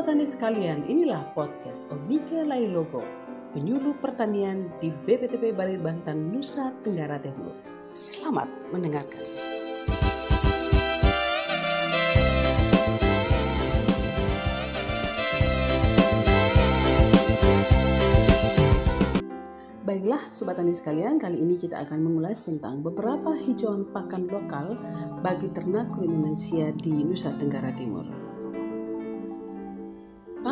Sobat Tani sekalian, inilah podcast Omike Lailogo, penyuluh pertanian di BPTP Bali Banten, Nusa Tenggara Timur. Selamat mendengarkan. Baiklah Sobat Tani sekalian, kali ini kita akan mengulas tentang beberapa hijauan pakan lokal bagi ternak ruminansia di Nusa Tenggara Timur.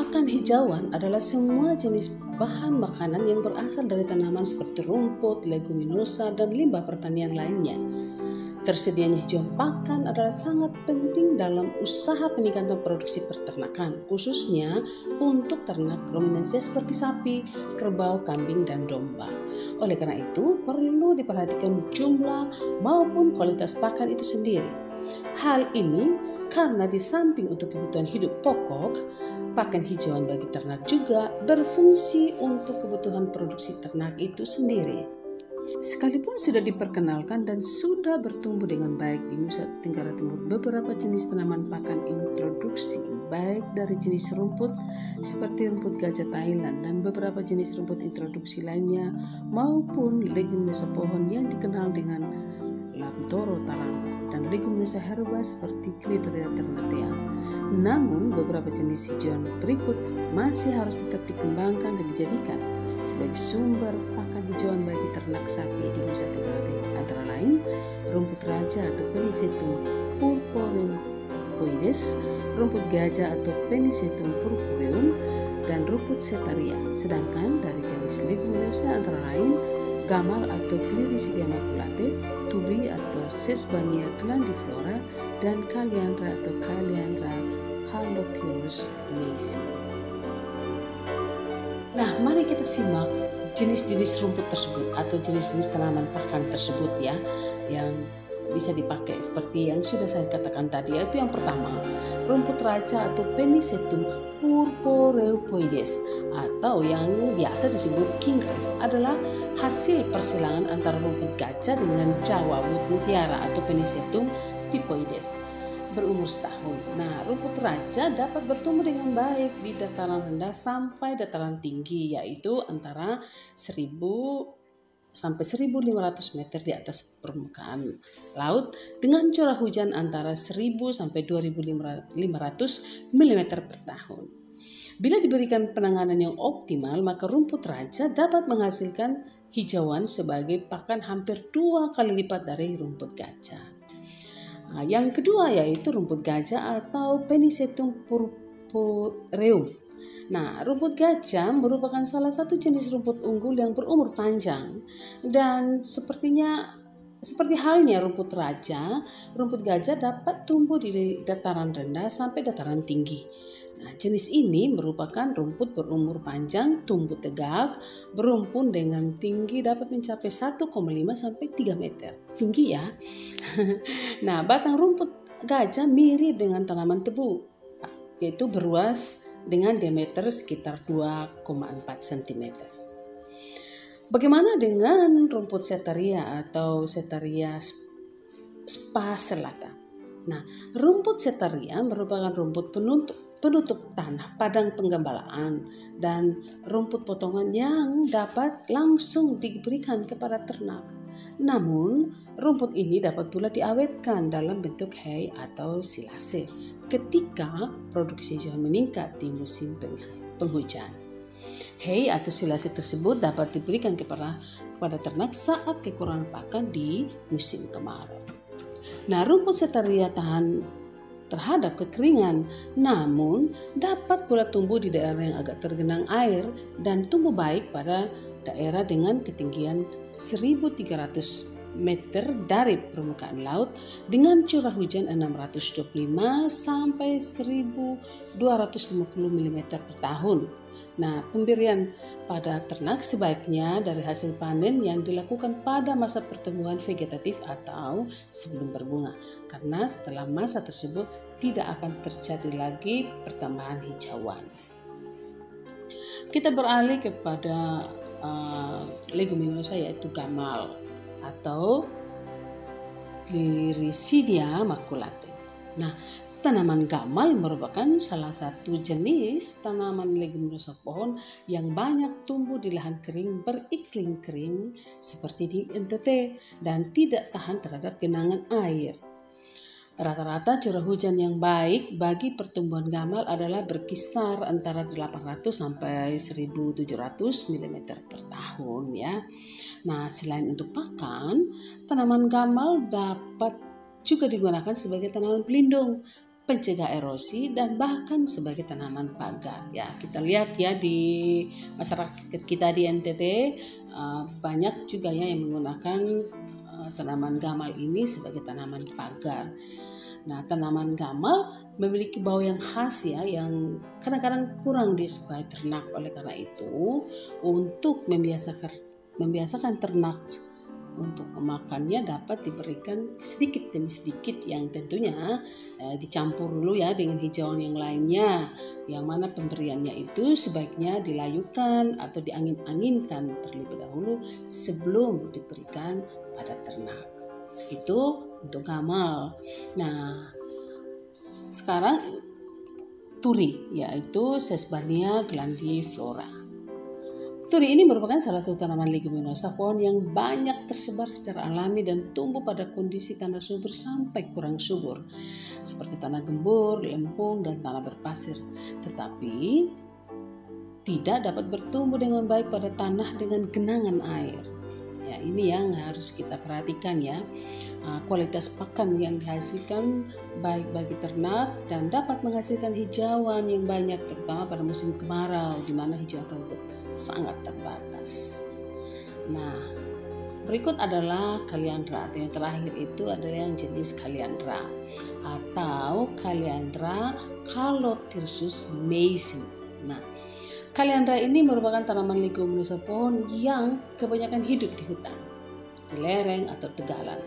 Pakan hijauan adalah semua jenis bahan makanan yang berasal dari tanaman seperti rumput, leguminosa, dan limbah pertanian lainnya. Tersedianya hijauan pakan adalah sangat penting dalam usaha peningkatan produksi peternakan, khususnya untuk ternak ruminansia seperti sapi, kerbau, kambing, dan domba. Oleh karena itu, perlu diperhatikan jumlah maupun kualitas pakan itu sendiri. Hal ini karena di samping untuk kebutuhan hidup pokok, pakan hijauan bagi ternak juga berfungsi untuk kebutuhan produksi ternak itu sendiri. Sekalipun sudah diperkenalkan dan sudah bertumbuh dengan baik di Nusa Tenggara Timur beberapa jenis tanaman pakan introduksi baik dari jenis rumput seperti rumput gajah Thailand dan beberapa jenis rumput introduksi lainnya maupun leguminosa pohon yang dikenal dengan Lamtoro taramba dan leguminosa herba seperti Clitoria ternatea. Namun, beberapa jenis hijauan berikut masih harus tetap dikembangkan dan dijadikan sebagai sumber pakan hijauan bagi ternak sapi di Nusa Tenggara Timur. Antara lain, rumput raja atau Penisetum purpureoides, rumput gajah atau Penisetum purpureum, dan rumput setaria. Sedangkan dari jenis leguminosa antara lain gamal atau Gliricidia maculate, turi atau Sesbania glandiflora, dan Kaliandra atau Kaliandra calothiolus macy. Nah, mari kita simak jenis-jenis rumput tersebut atau jenis-jenis tanaman pakan tersebut ya yang bisa dipakai seperti yang sudah saya katakan tadi yaitu yang pertama rumput raja atau Penisetum purpureopoides atau yang biasa disebut kingres adalah hasil persilangan antara rumput gajah dengan Jawa mutiara atau Penisetum typoides berumur setahun. Nah, rumput raja dapat bertumbuh dengan baik di dataran rendah sampai dataran tinggi yaitu antara 1000 sampai 1500 meter di atas permukaan laut dengan curah hujan antara 1000 sampai 2500 mm per tahun. Bila diberikan penanganan yang optimal, maka rumput raja dapat menghasilkan hijauan sebagai pakan hampir dua kali lipat dari rumput gajah. Nah, yang kedua yaitu rumput gajah atau Penisetum purpureum. Nah, rumput gajah merupakan salah satu jenis rumput unggul yang berumur panjang dan sepertinya seperti halnya rumput raja, rumput gajah dapat tumbuh di dataran rendah sampai dataran tinggi. Nah, jenis ini merupakan rumput berumur panjang, tumbuh tegak, berumpun dengan tinggi dapat mencapai 1,5 sampai 3 meter. Tinggi ya. nah, batang rumput gajah mirip dengan tanaman tebu, yaitu beruas dengan diameter sekitar 2,4 cm. Bagaimana dengan rumput setaria atau setaria spaselata? Nah, rumput setaria merupakan rumput penutup penutup tanah padang penggembalaan dan rumput potongan yang dapat langsung diberikan kepada ternak. Namun, rumput ini dapat pula diawetkan dalam bentuk hay atau silase ketika produksi hijau meningkat di musim penghujan. Hay atau silase tersebut dapat diberikan kepada kepada ternak saat kekurangan pakan di musim kemarau. Nah, rumput setaria tahan terhadap kekeringan, namun dapat pula tumbuh di daerah yang agak tergenang air dan tumbuh baik pada daerah dengan ketinggian 1300 meter dari permukaan laut dengan curah hujan 625 sampai 1250 mm per tahun. Nah, pemberian pada ternak sebaiknya dari hasil panen yang dilakukan pada masa pertumbuhan vegetatif atau sebelum berbunga. Karena setelah masa tersebut tidak akan terjadi lagi pertambahan hijauan. Kita beralih kepada uh, leguminosa yaitu gamal atau Gliricidia maculate. Nah, Tanaman gamal merupakan salah satu jenis tanaman leguminosa pohon yang banyak tumbuh di lahan kering beriklim kering seperti di NTT dan tidak tahan terhadap genangan air. Rata-rata curah hujan yang baik bagi pertumbuhan gamal adalah berkisar antara 800 sampai 1700 mm per tahun ya. Nah, selain untuk pakan, tanaman gamal dapat juga digunakan sebagai tanaman pelindung pencegah erosi dan bahkan sebagai tanaman pagar ya kita lihat ya di masyarakat kita di NTT uh, banyak juga ya yang menggunakan uh, tanaman gamal ini sebagai tanaman pagar Nah, tanaman gamal memiliki bau yang khas ya, yang kadang-kadang kurang disukai ternak. Oleh karena itu, untuk membiasakan membiasakan ternak untuk memakannya dapat diberikan sedikit demi sedikit yang tentunya eh, dicampur dulu ya dengan hijauan yang lainnya. Yang mana pemberiannya itu sebaiknya dilayukan atau diangin-anginkan terlebih dahulu sebelum diberikan pada ternak. Itu untuk gamal nah sekarang turi yaitu Sesbania glandiflora Turi ini merupakan salah satu tanaman leguminosa pohon yang banyak tersebar secara alami dan tumbuh pada kondisi tanah subur sampai kurang subur, seperti tanah gembur, lempung, dan tanah berpasir. Tetapi tidak dapat bertumbuh dengan baik pada tanah dengan genangan air. Ya, ini yang harus kita perhatikan ya. Ah, kualitas pakan yang dihasilkan baik bagi ternak dan dapat menghasilkan hijauan yang banyak terutama pada musim kemarau di mana hijauan rumput sangat terbatas. Nah, berikut adalah kaliandra yang terakhir itu adalah yang jenis kaliandra atau kaliandra Calotirsus mason. Nah, Kaliandra ini merupakan tanaman leguminosa pohon yang kebanyakan hidup di hutan, di lereng atau tegalan.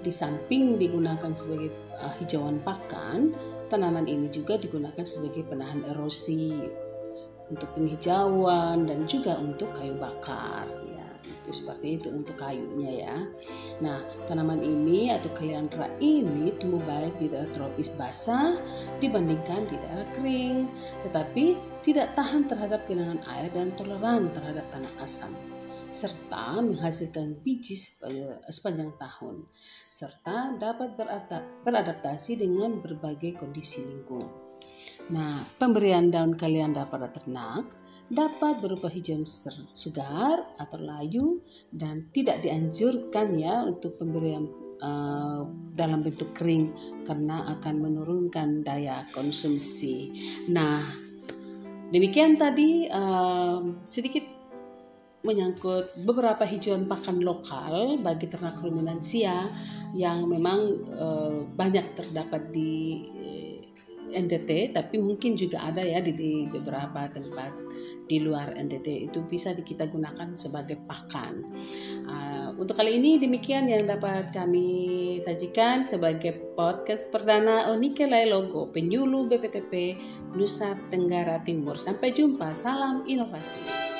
Di samping digunakan sebagai uh, hijauan pakan, tanaman ini juga digunakan sebagai penahan erosi, untuk penghijauan dan juga untuk kayu bakar itu seperti itu untuk kayunya ya nah tanaman ini atau kaliandra ini tumbuh baik di daerah tropis basah dibandingkan di daerah kering tetapi tidak tahan terhadap genangan air dan toleran terhadap tanah asam serta menghasilkan biji sepanjang tahun serta dapat beradaptasi dengan berbagai kondisi lingkungan. Nah, pemberian daun kalianda pada ternak dapat berupa hijau segar atau layu dan tidak dianjurkan ya untuk pemberian uh, dalam bentuk kering karena akan menurunkan daya konsumsi. Nah, Demikian tadi um, sedikit menyangkut beberapa hijauan pakan lokal bagi ternak ruminansia yang memang uh, banyak terdapat di uh, eh, NTT tapi mungkin juga ada ya di, di beberapa tempat di luar NTT itu bisa kita gunakan sebagai pakan. Uh, untuk kali ini demikian yang dapat kami sajikan sebagai podcast perdana Onike Logo penyuluh BPTP Nusa Tenggara Timur. Sampai jumpa, salam inovasi.